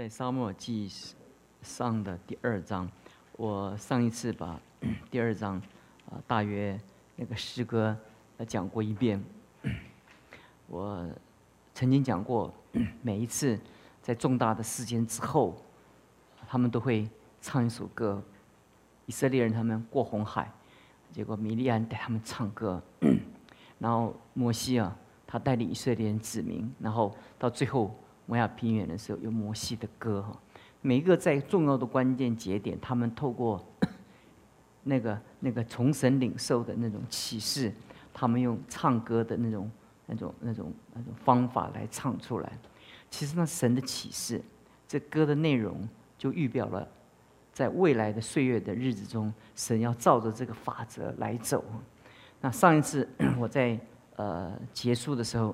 在沙漠记上的第二章，我上一次把 第二章啊大约那个诗歌呃讲过一遍。我曾经讲过，每一次在重大的事件之后，他们都会唱一首歌。以色列人他们过红海，结果米利安带他们唱歌，然后摩西啊，他带领以色列人子民，然后到最后。摩亚平原的时候，有摩西的歌哈。每一个在重要的关键节点，他们透过 那个那个从神领受的那种启示，他们用唱歌的那种那种那种那种方法来唱出来。其实那神的启示，这歌的内容就预表了，在未来的岁月的日子中，神要照着这个法则来走。那上一次 我在呃结束的时候。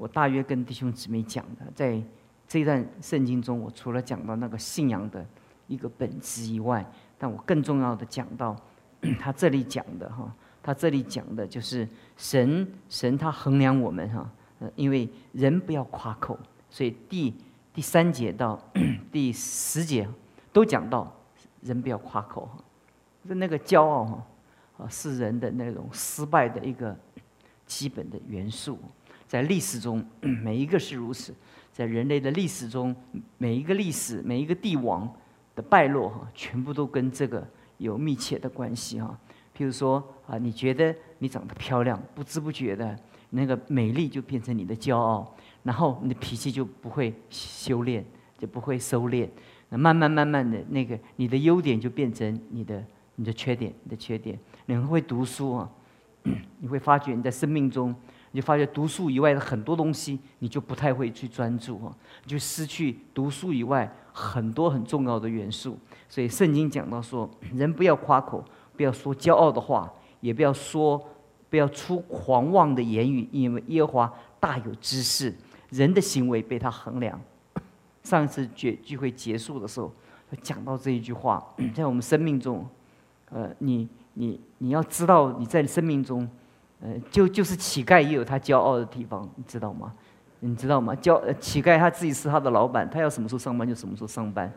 我大约跟弟兄姊妹讲的，在这一段圣经中，我除了讲到那个信仰的一个本质以外，但我更重要的讲到，他这里讲的哈，他这里讲的就是神神他衡量我们哈，呃，因为人不要夸口，所以第第三节到 第十节都讲到人不要夸口哈，是那个骄傲哈，啊，是人的那种失败的一个基本的元素。在历史中，每一个是如此。在人类的历史中，每一个历史、每一个帝王的败落，哈，全部都跟这个有密切的关系，哈。譬如说，啊，你觉得你长得漂亮，不知不觉的，那个美丽就变成你的骄傲，然后你的脾气就不会修炼，就不会收敛。那慢慢慢慢的，那个你的优点就变成你的你的缺点，你的缺点。你会读书啊，你会发觉你在生命中。你就发觉读书以外的很多东西，你就不太会去专注哈，就失去读书以外很多很重要的元素。所以圣经讲到说，人不要夸口，不要说骄傲的话，也不要说不要出狂妄的言语，因为耶和华大有知识，人的行为被他衡量。上一次聚聚会结束的时候，讲到这一句话，在我们生命中，呃，你你你要知道你在生命中。呃，就就是乞丐也有他骄傲的地方，你知道吗？你知道吗？骄乞丐他自己是他的老板，他要什么时候上班就什么时候上班，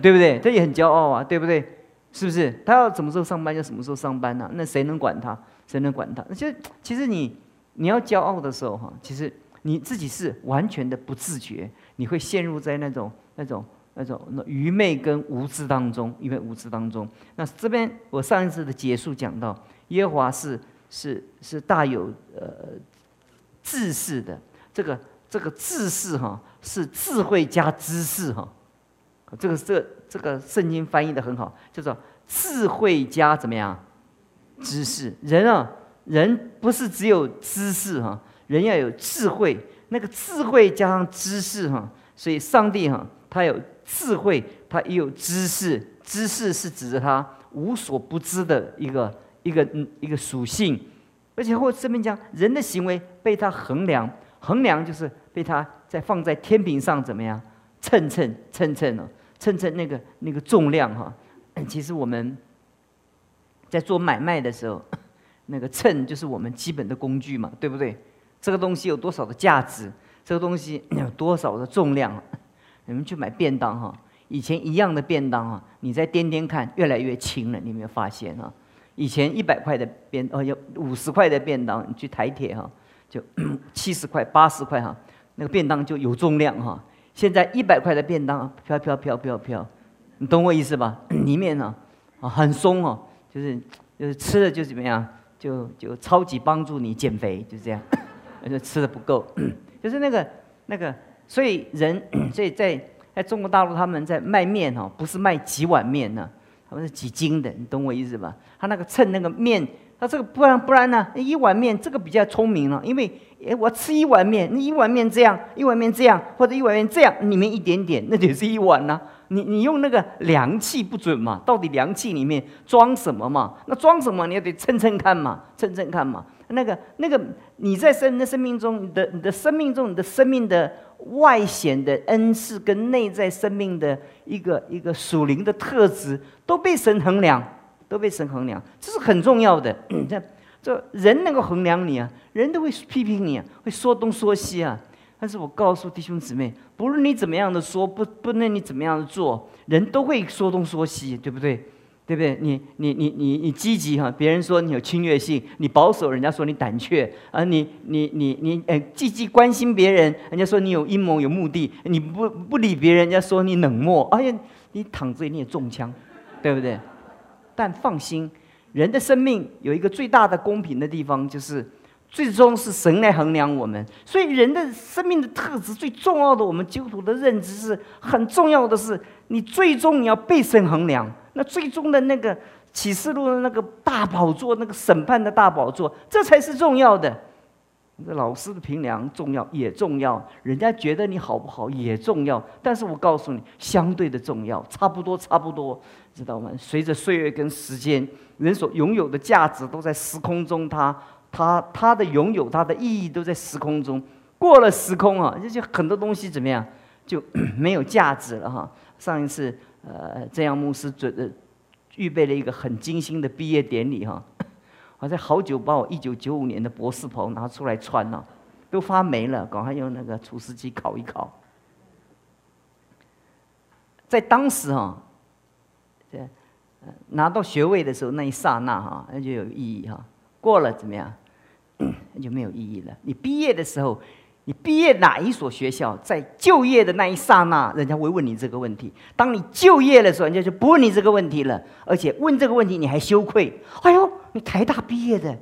对不对？他也很骄傲啊，对不对？是不是？他要什么时候上班就什么时候上班呢？那谁能管他？谁能管他？那就其实你你要骄傲的时候哈，其实你自己是完全的不自觉，你会陷入在那种那种那种愚昧跟无知当中，因为无知当中。那这边我上一次的结束讲到，耶和华是。是是大有呃智识的，这个这个智识哈是智慧加知识哈，这个这这个圣经翻译的很好，叫做智慧加怎么样知识？人啊，人不是只有知识哈，人要有智慧，那个智慧加上知识哈，所以上帝哈他有智慧，他也有知识，知识是指着他无所不知的一个。一个嗯一个属性，而且或这边讲人的行为被他衡量，衡量就是被他在放在天平上怎么样称称称称呢？称称那个那个重量哈。其实我们在做买卖的时候，那个秤就是我们基本的工具嘛，对不对？这个东西有多少的价值？这个东西 有多少的重量？你们去买便当哈，以前一样的便当啊，你再掂掂看，越来越轻了，你有没有发现啊？以前一百块的便哦，有五十块的便当，你去台铁哈，就 七十块、八十块哈，那个便当就有重量哈。现在一百块的便当飘飘飘飘飘，你懂我意思吧？里面呢啊很松哦，就是就是吃的就怎么样，就就超级帮助你减肥，就这样，而且吃的不够，就是那个那个，所以人所以在在中国大陆他们在卖面哈，不是卖几碗面呢。他们是几斤的，你懂我意思吧？他那个称那个面，他这个不然不然呢？一碗面这个比较聪明了，因为诶，我吃一碗面，你一碗面这样，一碗面这样，或者一碗面这样，里面一点点，那就是一碗呢。你你用那个量器不准嘛？到底量器里面装什么嘛？那装什么你也得称称看嘛，称称看嘛。那个那个你在生的生命中，你的你的生命中，你的生命的外显的恩赐跟内在生命的一个一个属灵的特质，都被神衡量，都被神衡量，这是很重要的。这这人能够衡量你啊，人都会批评你啊，会说东说西啊。但是我告诉弟兄姊妹，不论你怎么样的说，不不论你怎么样的做，人都会说东说西，对不对？对不对？你你你你你积极哈，别人说你有侵略性；你保守，人家说你胆怯啊！你你你你哎，积极关心别人，人家说你有阴谋有目的；你不不理别人，人家说你冷漠。哎呀，你躺着你也中枪，对不对？但放心，人的生命有一个最大的公平的地方，就是最终是神来衡量我们。所以人的生命的特质最重要的，我们基督徒的认知是很重要的是，你最终你要被神衡量。那最终的那个启示录的那个大宝座，那个审判的大宝座，这才是重要的。这老师的评量重要也重要，人家觉得你好不好也重要。但是我告诉你，相对的重要，差不多差不多，知道吗？随着岁月跟时间，人所拥有的价值都在时空中，他他他的拥有，它的意义都在时空中。过了时空啊，这就很多东西怎么样就 没有价值了哈。上一次。呃，这样牧师准呃预备了一个很精心的毕业典礼哈，好像好久把我一九九五年的博士袍拿出来穿了，都发霉了，赶快用那个除湿机烤一烤。在当时哈，这拿到学位的时候那一刹那哈，那就有意义哈。过了怎么样，那 就没有意义了。你毕业的时候。你毕业哪一所学校，在就业的那一刹那，人家会问你这个问题。当你就业的时候，人家就不问你这个问题了。而且问这个问题，你还羞愧。哎呦，你台大毕业的，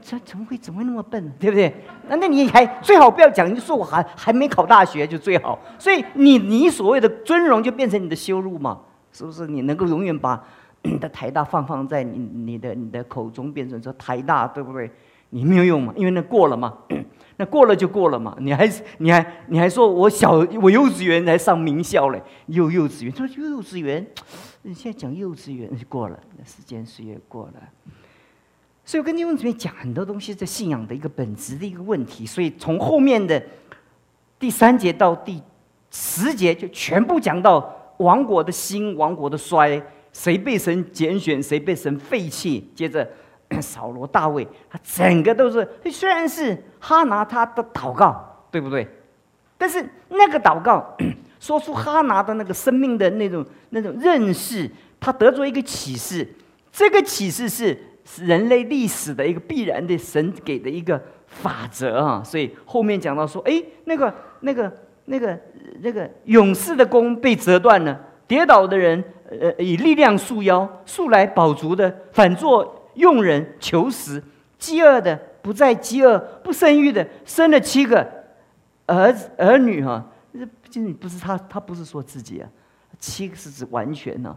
这怎么会怎么会那么笨，对不对？那那你还最好不要讲，你说我还还没考大学就最好。所以你你所谓的尊荣，就变成你的羞辱嘛？是不是？你能够永远把你 的台大放放在你你的你的口中，变成说台大，对不对？你没有用嘛？因为那过了嘛，那过了就过了嘛。你还你还你还说我小我幼稚园才上名校嘞，幼幼稚园他说幼稚园，你现在讲幼稚园就过了，那时间岁月过了。所以我跟弟兄姊妹讲很多东西，在信仰的一个本质的一个问题。所以从后面的第三节到第十节，就全部讲到王国的兴，王国的衰，谁被神拣选，谁被神废弃。接着。扫罗、大卫，他整个都是虽然是哈拿他的祷告，对不对？但是那个祷告说出哈拿的那个生命的那种那种认识，他得出一个启示。这个启示是人类历史的一个必然的神给的一个法则啊！所以后面讲到说，哎，那个那个那个那个勇士的弓被折断了，跌倒的人呃以力量束腰，束来保足的反作。用人求食，饥饿的不再饥饿，不生育的生了七个儿子儿女哈，这不不是他，他不是说自己啊，七个是指完全呢，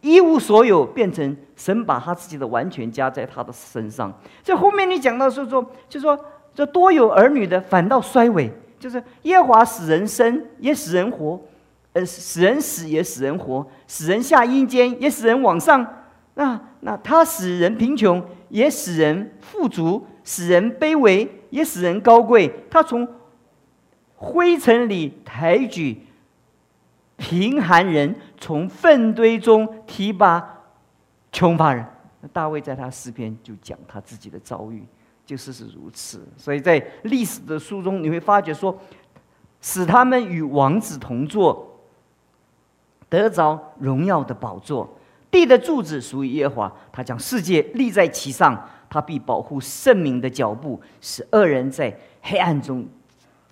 一无所有变成神把他自己的完全加在他的身上。这后面你讲到说说，就说这多有儿女的反倒衰微，就是耶华使人生也使人活，呃使人死也使人活，使人下阴间也使人往上。那那他使人贫穷，也使人富足；使人卑微，也使人高贵。他从灰尘里抬举贫寒人，从粪堆中提拔穷乏人。大卫在他诗篇就讲他自己的遭遇，就是是如此。所以在历史的书中，你会发觉说，使他们与王子同坐，得着荣耀的宝座。地的柱子属于耶和华，他将世界立在其上，他必保护圣明的脚步，使恶人在黑暗中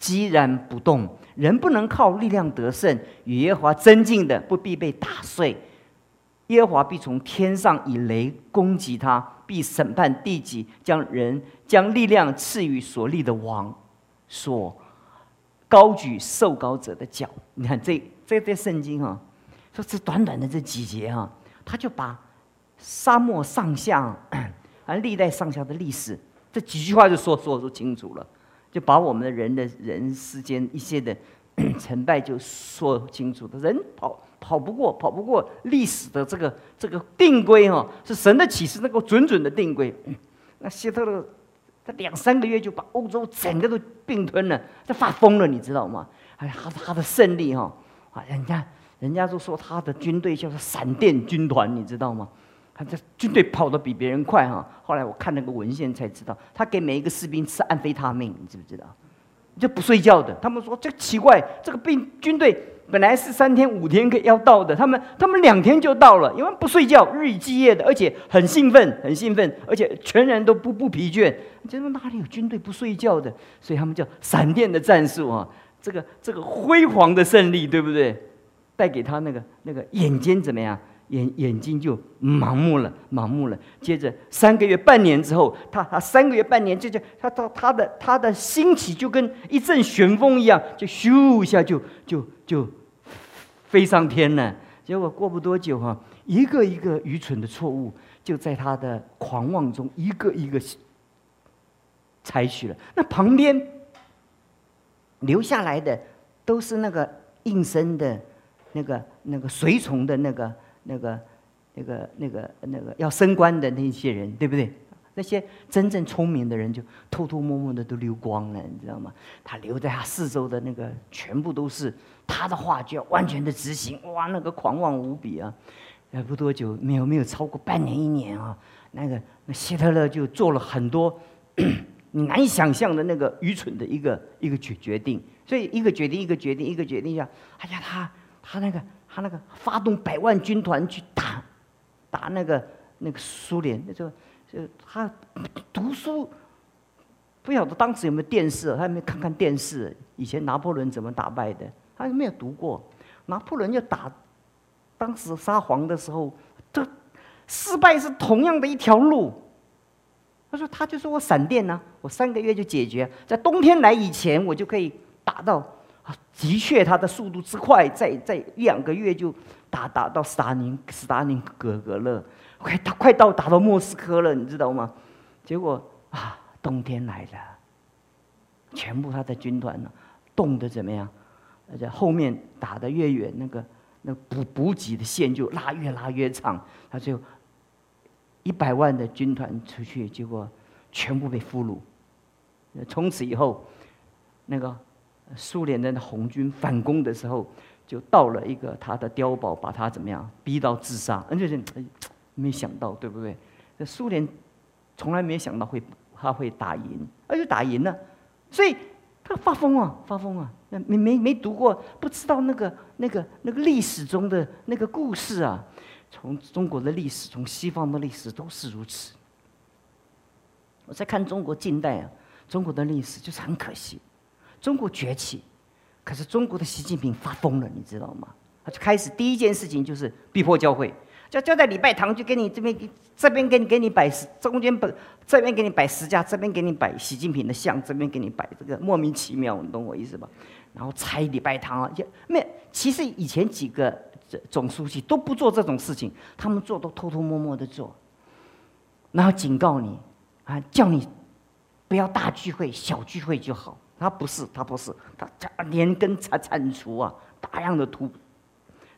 寂然不动。人不能靠力量得胜，与耶和华争竞的不必被打碎。耶和华必从天上以雷攻击他，必审判地极，将人将力量赐予所立的王，所高举受高者的脚。你看这这这圣经哈，说这短短的这几节哈。他就把沙漠上下 啊，历代上下的历史这几句话就说说说清楚了，就把我们的人的人世间一些的 成败就说清楚了。人跑跑不过，跑不过历史的这个这个定规哈，是神的启示，那个准准的定规。那希特勒他两三个月就把欧洲整个都并吞了，他发疯了，你知道吗？哎，他他的胜利哈啊，人家。人家都说他的军队叫做闪电军团，你知道吗？他这军队跑得比别人快哈。后来我看那个文献才知道，他给每一个士兵吃安非他命，你知不知道？就不睡觉的。他们说这奇怪，这个兵军队本来是三天五天可以要到的，他们他们两天就到了，因为不睡觉，日以继夜的，而且很兴奋，很兴奋，而且全人都不不疲倦。这哪里有军队不睡觉的？所以他们叫闪电的战术啊，这个这个辉煌的胜利，对不对？带给他那个那个眼睛怎么样？眼眼睛就盲目了，盲目了。接着三个月、半年之后，他他三个月、半年，就就他他他的他的兴起就跟一阵旋风一样，就咻一下就就就飞上天了。结果过不多久哈，一个一个愚蠢的错误就在他的狂妄中一个一个采取了。那旁边留下来的都是那个应声的，那个那个随从的那个。那个、那个、那个、那个要升官的那些人，对不对？那些真正聪明的人就偷偷摸摸的都溜光了，你知道吗？他留在他四周的那个全部都是他的话，就要完全的执行。哇，那个狂妄无比啊！呃，不多久，没有没有超过半年一年啊，那个那希特勒就做了很多 你难以想象的那个愚蠢的一个一个决决定。所以一个决定一个决定一个决定下，哎呀，他他那个。他那个发动百万军团去打，打那个那个苏联，就就他读书，不晓得当时有没有电视，他有没看看电视？以前拿破仑怎么打败的？他没有读过。拿破仑要打当时沙皇的时候，这失败是同样的一条路。他说：“他就说我闪电呢，我三个月就解决，在冬天来以前，我就可以打到。”的确，他的速度之快，在在一两个月就打打到斯大林斯大林格格勒，快他快到打到莫斯科了，你知道吗？结果啊，冬天来了，全部他的军团呢冻得怎么样？而且后面打得越远，那个那补补给的线就拉越拉越长，他就一百万的军团出去，结果全部被俘虏。从此以后，那个。苏联的红军反攻的时候，就到了一个他的碉堡，把他怎么样逼到自杀。而且没想到，对不对？那苏联从来没想到会他会打赢，而且打赢了，所以他发疯啊，发疯啊！那没没没读过，不知道那个那个那个历史中的那个故事啊。从中国的历史，从西方的历史都是如此。我在看中国近代啊，中国的历史就是很可惜。中国崛起，可是中国的习近平发疯了，你知道吗？他就开始第一件事情就是逼迫教会，就就在礼拜堂就给你这边这边给你给你摆十中间摆这边给你摆十架，这边给你摆习近平的像，这边给你摆这个莫名其妙，你懂我意思吧？然后拆礼拜堂啊，就没其实以前几个总书记都不做这种事情，他们做都偷偷摸摸的做，然后警告你啊，叫你不要大聚会，小聚会就好。他不是，他不是，他连根铲铲除啊，大量的屠，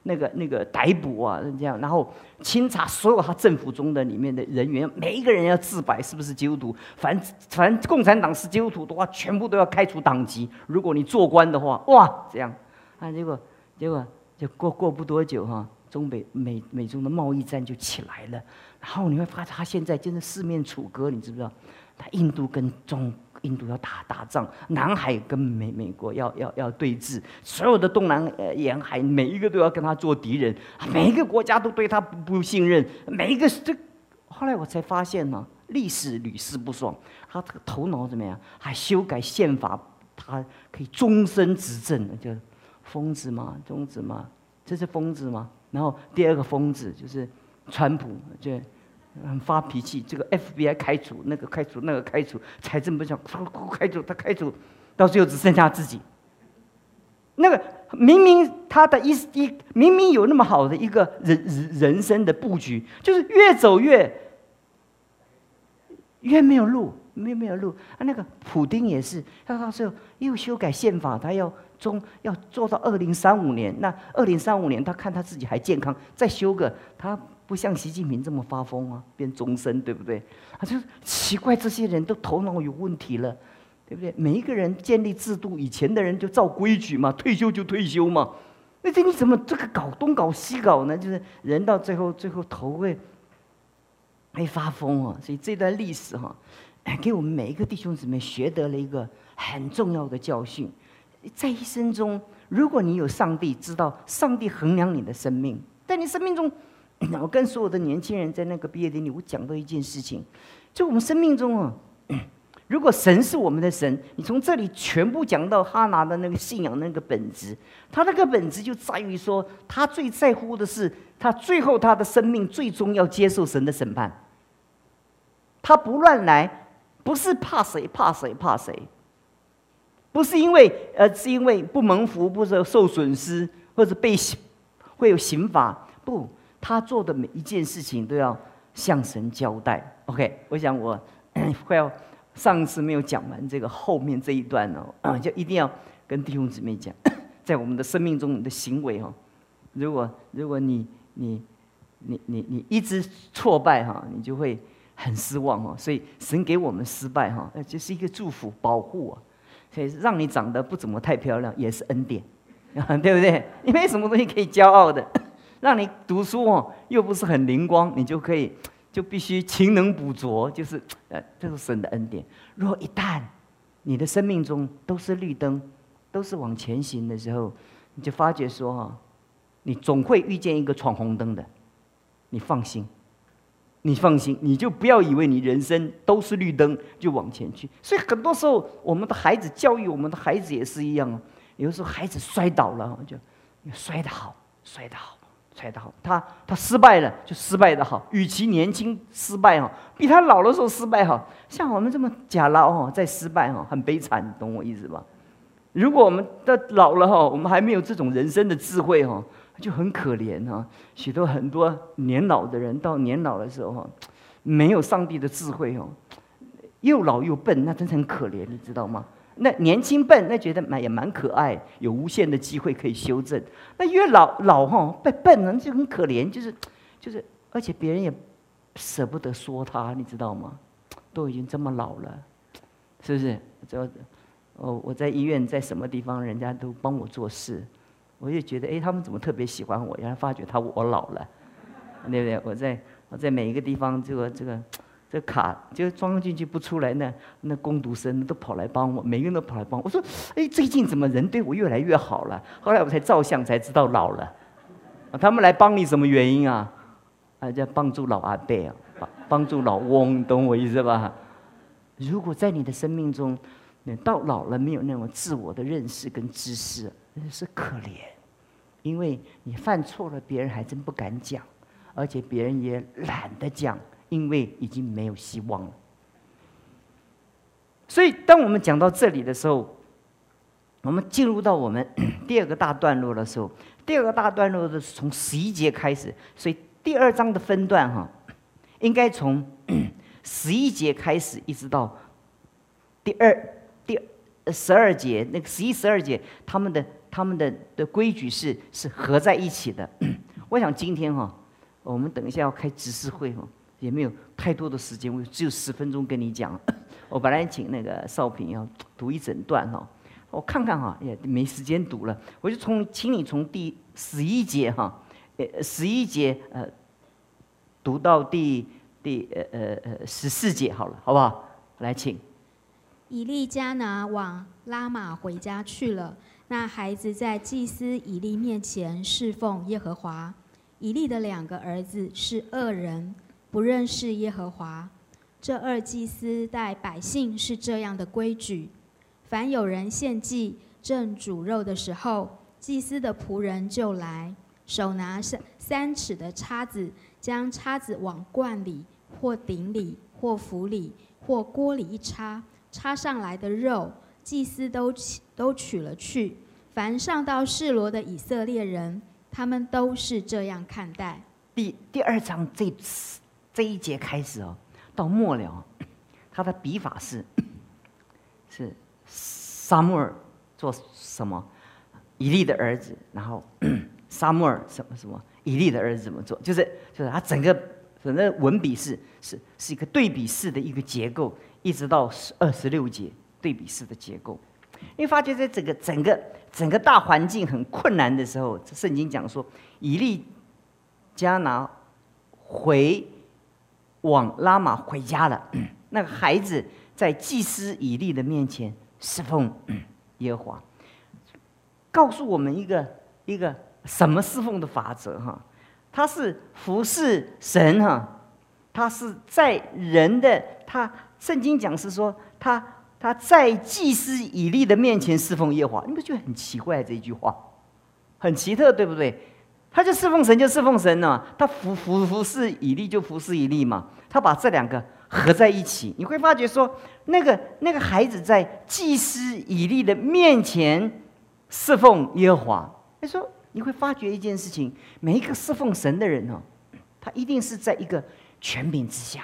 那个那个逮捕啊，这样，然后清查所有他政府中的里面的人员，每一个人要自白是不是基督徒，凡凡共产党是基督徒的话，全部都要开除党籍。如果你做官的话，哇，这样，啊，结果结果就过过不多久哈，中北美美中的贸易战就起来了，然后你会发现他现在真的四面楚歌，你知不知道？他印度跟中。印度要打打仗，南海跟美美国要要要对峙，所有的东南沿海每一个都要跟他做敌人，每一个国家都对他不不信任，每一个这，后来我才发现呢，历史屡试不爽，他这个头脑怎么样？还修改宪法，他可以终身执政，就疯子吗？疯子吗？这是疯子吗？然后第二个疯子就是川普，就。很发脾气，这个 FBI 开除，那个开除，那个开除，财政部长开除，他开除，到最后只剩下自己。那个明明他的一一明明有那么好的一个人人生的布局，就是越走越越没有路，没没有路。啊，那个普丁也是，他到时候又修改宪法，他要中要做到二零三五年。那二零三五年，他看他自己还健康，再修个他。不像习近平这么发疯啊，变终身，对不对？他就奇怪，这些人都头脑有问题了，对不对？每一个人建立制度，以前的人就照规矩嘛，退休就退休嘛。那这你怎么这个搞东搞西搞呢？就是人到最后，最后头会会发疯啊。所以这段历史哈，给我们每一个弟兄姊妹学得了一个很重要的教训。在一生中，如果你有上帝，知道上帝衡量你的生命，在你生命中，我跟所有的年轻人在那个毕业典礼，我讲到一件事情，就我们生命中啊。如果神是我们的神，你从这里全部讲到哈拿的那个信仰那个本质，他那个本质就在于说，他最在乎的是他最后他的生命最终要接受神的审判。他不乱来，不是怕谁怕谁怕谁，不是因为呃是因为不蒙福，不是受损失或者被会有刑罚，不，他做的每一件事情都要向神交代。OK，我想我 快要。上次没有讲完这个后面这一段哦，就一定要跟弟兄姊妹讲，在我们的生命中你的行为哈，如果如果你你你你你一直挫败哈，你就会很失望哦。所以神给我们失败哈，那就是一个祝福保护啊，所以让你长得不怎么太漂亮也是恩典，对不对？你没什么东西可以骄傲的，让你读书哦又不是很灵光，你就可以。就必须勤能补拙，就是呃，这是神的恩典。若一旦你的生命中都是绿灯，都是往前行的时候，你就发觉说哈，你总会遇见一个闯红灯的。你放心，你放心，你就不要以为你人生都是绿灯就往前去。所以很多时候，我们的孩子教育我们的孩子也是一样啊。有时候孩子摔倒了，就摔得好，摔得好。摔得好，他他失败了就失败的好。与其年轻失败哈，比他老的时候失败好。像我们这么假老哈，在失败哈，很悲惨，懂我意思吧？如果我们的老了哈，我们还没有这种人生的智慧哈，就很可怜哈。许多很多年老的人到年老的时候哈，没有上帝的智慧哦，又老又笨，那真是很可怜，你知道吗？那年轻笨，那觉得蛮也蛮可爱，有无限的机会可以修正。那越老老哈，笨笨人就很可怜，就是就是，而且别人也舍不得说他，你知道吗？都已经这么老了，是不是？这哦，我在医院在什么地方，人家都帮我做事，我就觉得哎，他们怎么特别喜欢我？原来发觉他我老了，对不对？我在我在每一个地方，这个这个。这卡就装进去不出来呢，那工读生都跑来帮我，每个人都跑来帮我。我说：“哎，最近怎么人对我越来越好了？”后来我才照相才知道老了。他们来帮你什么原因啊？啊，叫帮助老阿伯啊，帮帮助老翁，懂我意思吧？如果在你的生命中，你到老了没有那种自我的认识跟知识，那是可怜，因为你犯错了，别人还真不敢讲，而且别人也懒得讲。因为已经没有希望了，所以当我们讲到这里的时候，我们进入到我们 第二个大段落的时候，第二个大段落的是从十一节开始，所以第二章的分段哈，应该从 十一节开始，一直到第二第十二节，那个十一十二节，他们的他们的的规矩是是合在一起的。我想今天哈，我们等一下要开执事会哈。也没有太多的时间，我只有十分钟跟你讲。我本来请那个少平要读一整段哈，我看看哈，也没时间读了，我就从请你从第十一节哈，呃十一节呃读到第第呃呃呃十四节好了，好不好？来，请。以利加拿往拉玛回家去了。那孩子在祭司以利面前侍奉耶和华。以利的两个儿子是恶人。不认识耶和华，这二祭司待百姓是这样的规矩：凡有人献祭正煮肉的时候，祭司的仆人就来，手拿三三尺的叉子，将叉子往罐里、或鼎里、或釜里、或锅里一插，插上来的肉，祭司都都取了去。凡上到示罗的以色列人，他们都是这样看待。第第二章这。这一节开始哦，到末了，他的笔法是 是沙穆尔做什么？以利的儿子，然后 沙穆尔什么什么？以利的儿子怎么做？就是就是他整个整个文笔是是是一个对比式的一个结构，一直到二十六节对比式的结构。你发觉在整个整个整个大环境很困难的时候，圣经讲说以利加拿回。往拉玛回家了，那个孩子在祭司以利的面前侍奉 耶和华，告诉我们一个一个什么侍奉的法则哈？他是服侍神哈，他是在人的他圣经讲是说他他在祭司以利的面前侍奉耶和华，你不觉得很奇怪这一句话，很奇特对不对？他就侍奉神就侍奉神呢，他服服服侍以利就服侍以利嘛，他把这两个。合在一起，你会发觉说，那个那个孩子在祭司以利的面前侍奉耶和华。他说，你会发觉一件事情：每一个侍奉神的人哦，他一定是在一个权柄之下，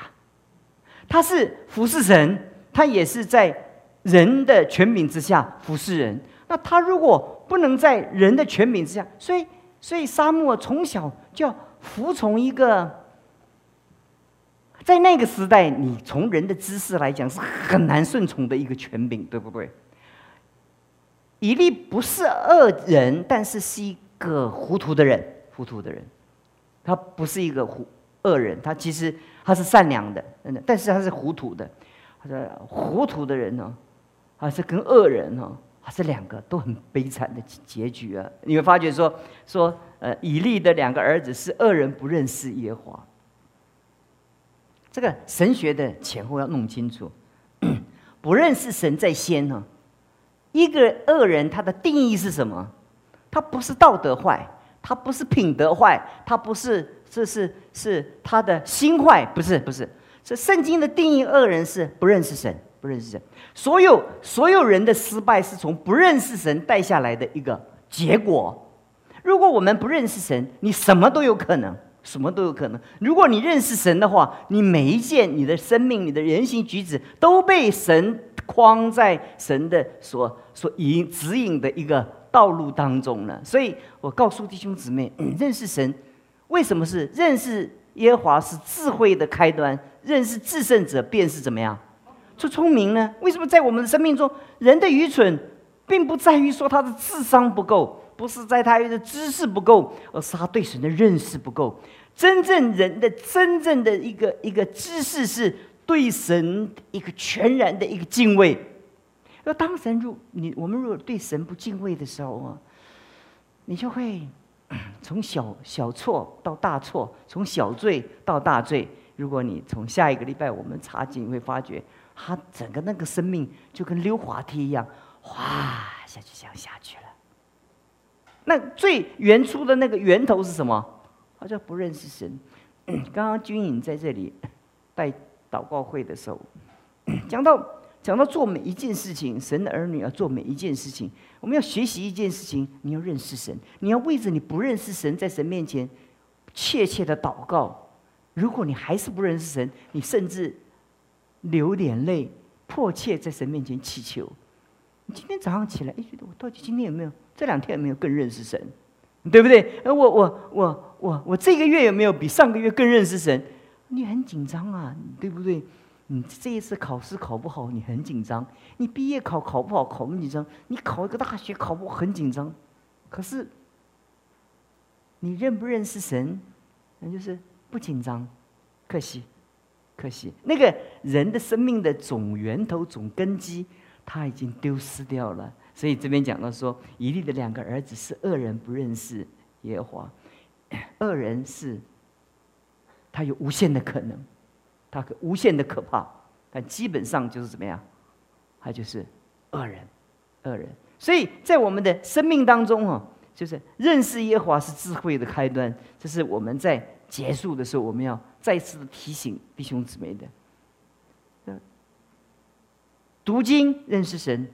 他是服侍神，他也是在人的权柄之下服侍人。那他如果不能在人的权柄之下，所以所以沙漠从小就要服从一个。在那个时代，你从人的知识来讲是很难顺从的一个权柄，对不对？以利不是恶人，但是是一个糊涂的人，糊涂的人，他不是一个糊恶人，他其实他是善良的，但是他是糊涂的，他说糊涂的人呢，他是跟恶人呢，还是两个都很悲惨的结局啊！你会发觉说说，呃，以利的两个儿子是恶人，不认识耶和华。这个神学的前后要弄清楚，不认识神在先呢。一个恶人，他的定义是什么？他不是道德坏，他不是品德坏，他不是这是是他的心坏，不是不是。这圣经的定义，恶人是不认识神，不认识神。所有所有人的失败是从不认识神带下来的一个结果。如果我们不认识神，你什么都有可能。什么都有可能。如果你认识神的话，你每一件你的生命、你的人行举止都被神框在神的所所引指引的一个道路当中了。所以我告诉弟兄姊妹，认识神，为什么是认识耶和华是智慧的开端？认识至圣者便是怎么样？出聪明呢？为什么在我们的生命中，人的愚蠢并不在于说他的智商不够？不是在他的知识不够，而是他对神的认识不够。真正人的真正的一个一个知识，是对神一个全然的一个敬畏。要当神如你，我们如果对神不敬畏的时候啊，你就会 从小小错到大错，从小罪到大罪。如果你从下一个礼拜我们查经，会发觉他整个那个生命就跟溜滑梯一样，哗下去，这样下去了。那最原初的那个源头是什么？他就不认识神。刚刚军营在这里带祷告会的时候，讲到讲到做每一件事情，神的儿女要做每一件事情，我们要学习一件事情，你要认识神，你要为着你不认识神，在神面前切切的祷告。如果你还是不认识神，你甚至流点泪，迫切在神面前祈求。你今天早上起来，哎，觉得我到底今天有没有？这两天有没有更认识神，对不对？哎，我我我我我这个月有没有比上个月更认识神？你很紧张啊，对不对？你这一次考试考不好，你很紧张；你毕业考考不好，考不紧张；你考一个大学考不好很紧张。可是你认不认识神，那就是不紧张。可惜，可惜，那个人的生命的总源头、总根基，他已经丢失掉了。所以这边讲到说，以利的两个儿子是恶人，不认识耶和华。恶人是，他有无限的可能，他可无限的可怕，但基本上就是怎么样？他就是恶人，恶人。所以在我们的生命当中哦，就是认识耶和华是智慧的开端。这是我们在结束的时候，我们要再次的提醒弟兄姊妹的。读经认识神。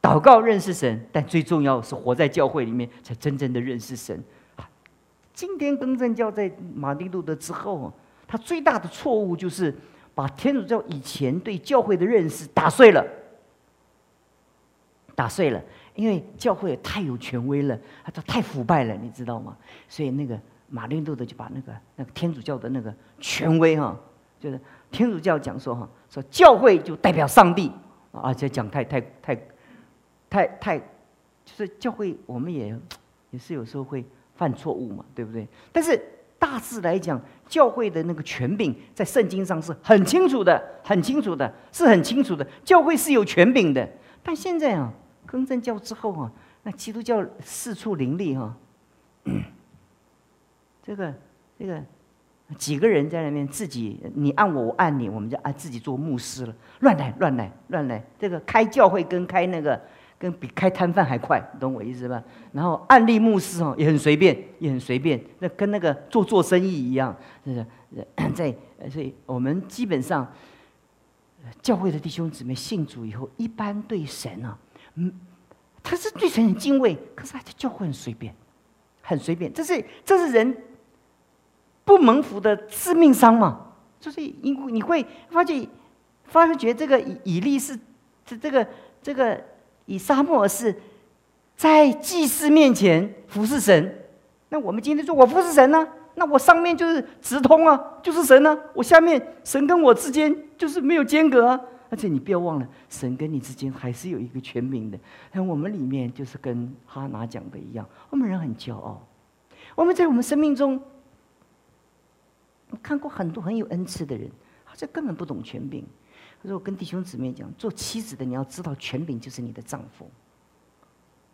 祷告认识神，但最重要是活在教会里面，才真正的认识神。今天更正教在马丁路德之后，他最大的错误就是把天主教以前对教会的认识打碎了，打碎了。因为教会太有权威了，他太腐败了，你知道吗？所以那个马丁路德就把那个那个天主教的那个权威哈，就是天主教讲说哈，说教会就代表上帝啊，这讲太太太。太太，就是教会，我们也也是有时候会犯错误嘛，对不对？但是大致来讲，教会的那个权柄在圣经上是很清楚的，很清楚的，是很清楚的。教会是有权柄的，但现在啊，更正教之后啊，那基督教四处林立哈，这个这个几个人在那边自己你按我我按你，我们就按自己做牧师了，乱来乱来乱来，这个开教会跟开那个。跟比开摊贩还快，你懂我意思吧？然后案例牧师哦，也很随便，也很随便，那跟那个做做生意一样，是不是？在所以，我们基本上教会的弟兄姊妹信主以后，一般对神啊，嗯，他是对神很敬畏，可是他的教会很随便，很随便，这是这是人不蒙福的致命伤嘛？就是因为你会发觉，发觉这个以以利是这这个这个。以沙漠是在祭司面前服侍神，那我们今天说我服侍神呢？那我上面就是直通啊，就是神呢。我下面神跟我之间就是没有间隔啊。而且你不要忘了，神跟你之间还是有一个权柄的。那我们里面就是跟哈拿讲的一样，我们人很骄傲。我们在我们生命中，看过很多很有恩赐的人，好像根本不懂权柄。可是我跟弟兄姊妹讲，做妻子的你要知道，权柄就是你的丈夫；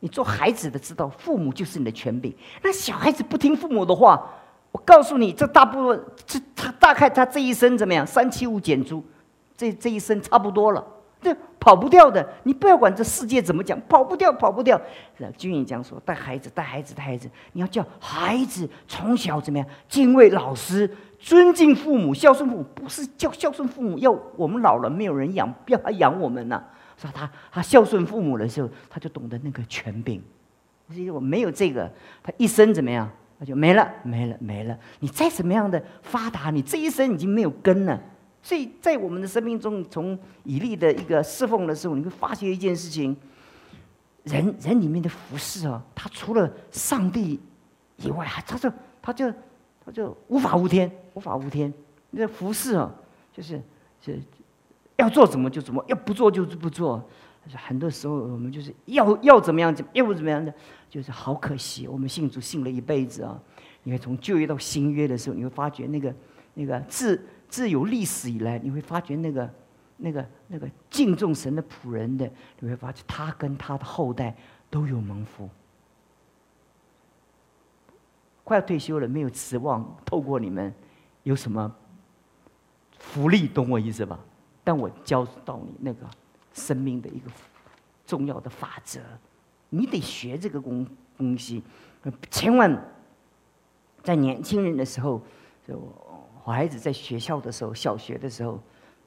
你做孩子的知道，父母就是你的权柄。那小孩子不听父母的话，我告诉你，这大部分这他大概他这一生怎么样？三七五减租，这这一生差不多了。这跑不掉的，你不要管这世界怎么讲，跑不掉，跑不掉。君颖讲说，带孩子，带孩子，带孩子，你要叫孩子从小怎么样敬畏老师。尊敬父母，孝顺父母，不是叫孝顺父母。要我们老了没有人养，不要他养我们呐。说他他孝顺父母的时候，他就懂得那个权柄。因为我没有这个，他一生怎么样，他就没了，没了，没了。你再怎么样的发达，你这一生已经没有根了。所以在我们的生命中，从以利的一个侍奉的时候，你会发现一件事情：人人里面的服饰啊，他除了上帝以外，他就他就。就无法无天，无法无天。那服饰啊，就是是要做怎么就怎么，要不做就是不做。很多时候我们就是要要怎么样，要不怎么样的，就是好可惜。我们信主信了一辈子啊，你看从旧约到新约的时候，你会发觉那个那个自自有历史以来，你会发觉那个那个那个敬重神的仆人的，你会发觉他跟他的后代都有蒙福。快要退休了，没有指望透过你们有什么福利，懂我意思吧？但我教到你那个生命的一个重要的法则，你得学这个东东西，千万在年轻人的时候，就孩子在学校的时候，小学的时候，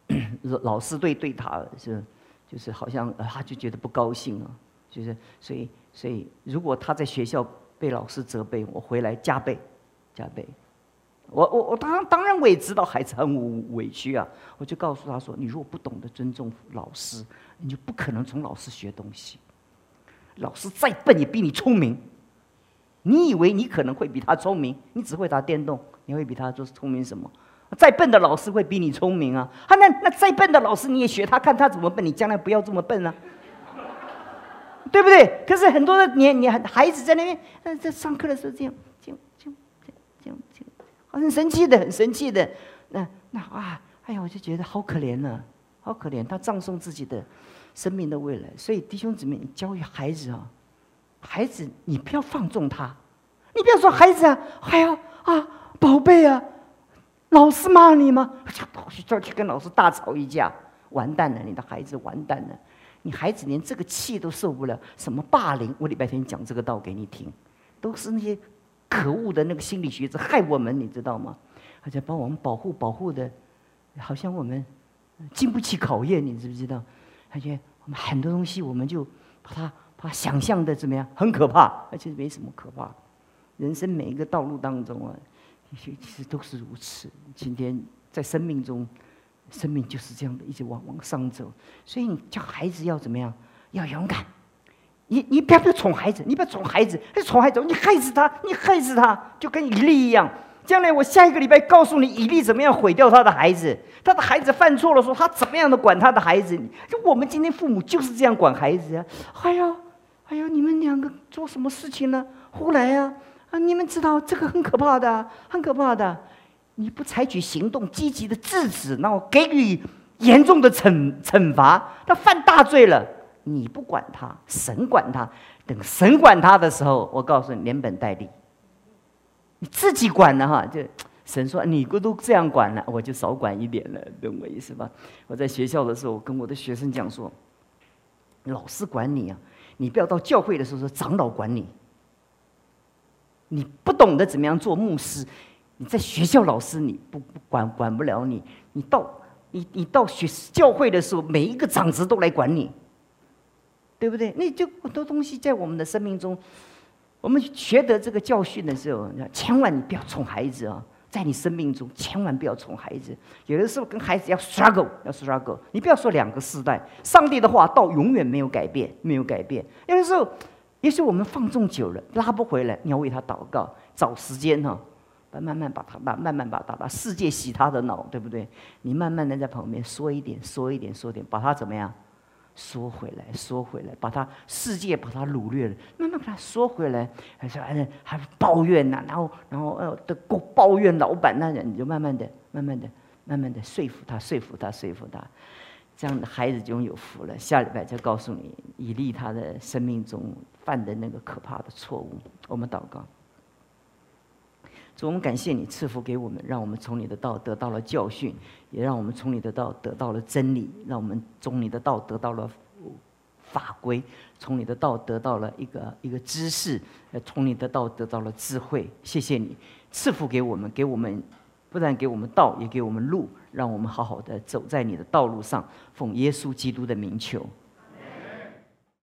老师对对他是就是好像他就觉得不高兴啊，就是所以所以如果他在学校。被老师责备，我回来加倍，加倍。我我我当当然我也知道孩子很委屈啊，我就告诉他说：你如果不懂得尊重老师，你就不可能从老师学东西。老师再笨也比你聪明。你以为你可能会比他聪明？你只会打电动，你会比他做聪明什么？再笨的老师会比你聪明啊！啊，那那再笨的老师你也学他，看他怎么笨，你将来不要这么笨啊！对不对？可是很多的你你孩子在那边，呃，在上课的时候这样，这样，这样，这样，这样，很生气的，很生气的。那那啊，哎呀，我就觉得好可怜呢，好可怜。他葬送自己的生命的未来。所以弟兄姊妹，你教育孩子啊，孩子你不要放纵他，你不要说孩子啊，哎呀啊，宝贝啊，老师骂你吗？就 跑去这儿去跟老师大吵一架，完蛋了，你的孩子完蛋了。你孩子连这个气都受不了，什么霸凌？我礼拜天讲这个道给你听，都是那些可恶的那个心理学者害我们，你知道吗？而且把我们保护保护的，好像我们经不起考验，你知不知道？而且我们很多东西，我们就把它把想象的怎么样？很可怕，而且没什么可怕。人生每一个道路当中啊，其实都是如此。今天在生命中。生命就是这样的，一直往往上走。所以你教孩子要怎么样？要勇敢。你你不要不要宠孩子，你不要宠孩子，宠孩子你害死他，你害死他，就跟以利一样。将来我下一个礼拜告诉你，以利怎么样毁掉他的孩子。他的孩子犯错了，说他怎么样的管他的孩子。就我们今天父母就是这样管孩子呀。哎呀，哎呀，你们两个做什么事情呢？胡来啊！啊，你们知道这个很可怕的，很可怕的。你不采取行动，积极的制止，那我给予严重的惩惩罚，他犯大罪了，你不管他，神管他。等神管他的时候，我告诉你，连本带利。你自己管了哈，就神说你都这样管了，我就少管一点了，懂我意思吧？我在学校的时候，跟我的学生讲说，老师管你啊，你不要到教会的时候说长老管你。你不懂得怎么样做牧师，你在学校老师你不不管管不了你，你到你你到学教会的时候，每一个长子都来管你，对不对？那就很多东西在我们的生命中，我们学得这个教训的时候，千万你不要宠孩子啊，在你生命中千万不要宠孩子。有的时候跟孩子要 struggle，要 struggle，你不要说两个世代，上帝的话到永远没有改变，没有改变。有的时候。也许我们放纵久了，拉不回来，你要为他祷告，找时间哈，慢慢把他把慢慢把他把世界洗他的脑，对不对？你慢慢的在旁边说一点，说一点，说点，把他怎么样？缩回来，缩回来，把他世界把他掳掠了，慢慢把他缩回来，还是还是还抱怨呐，然后然后呃的过抱怨老板那人，你就慢慢的、慢慢的、慢慢的说服他，说服他，说服他。这样的孩子就有福了。下礼拜再告诉你，以利他的生命中犯的那个可怕的错误。我们祷告，主，我们感谢你赐福给我们，让我们从你的道得到了教训，也让我们从你的道得到了真理，让我们从你的道得到了法规，从你的道得到了一个一个知识，从你的道得到了智慧。谢谢你赐福给我们，给我们。不但给我们道，也给我们路，让我们好好的走在你的道路上。奉耶稣基督的名求，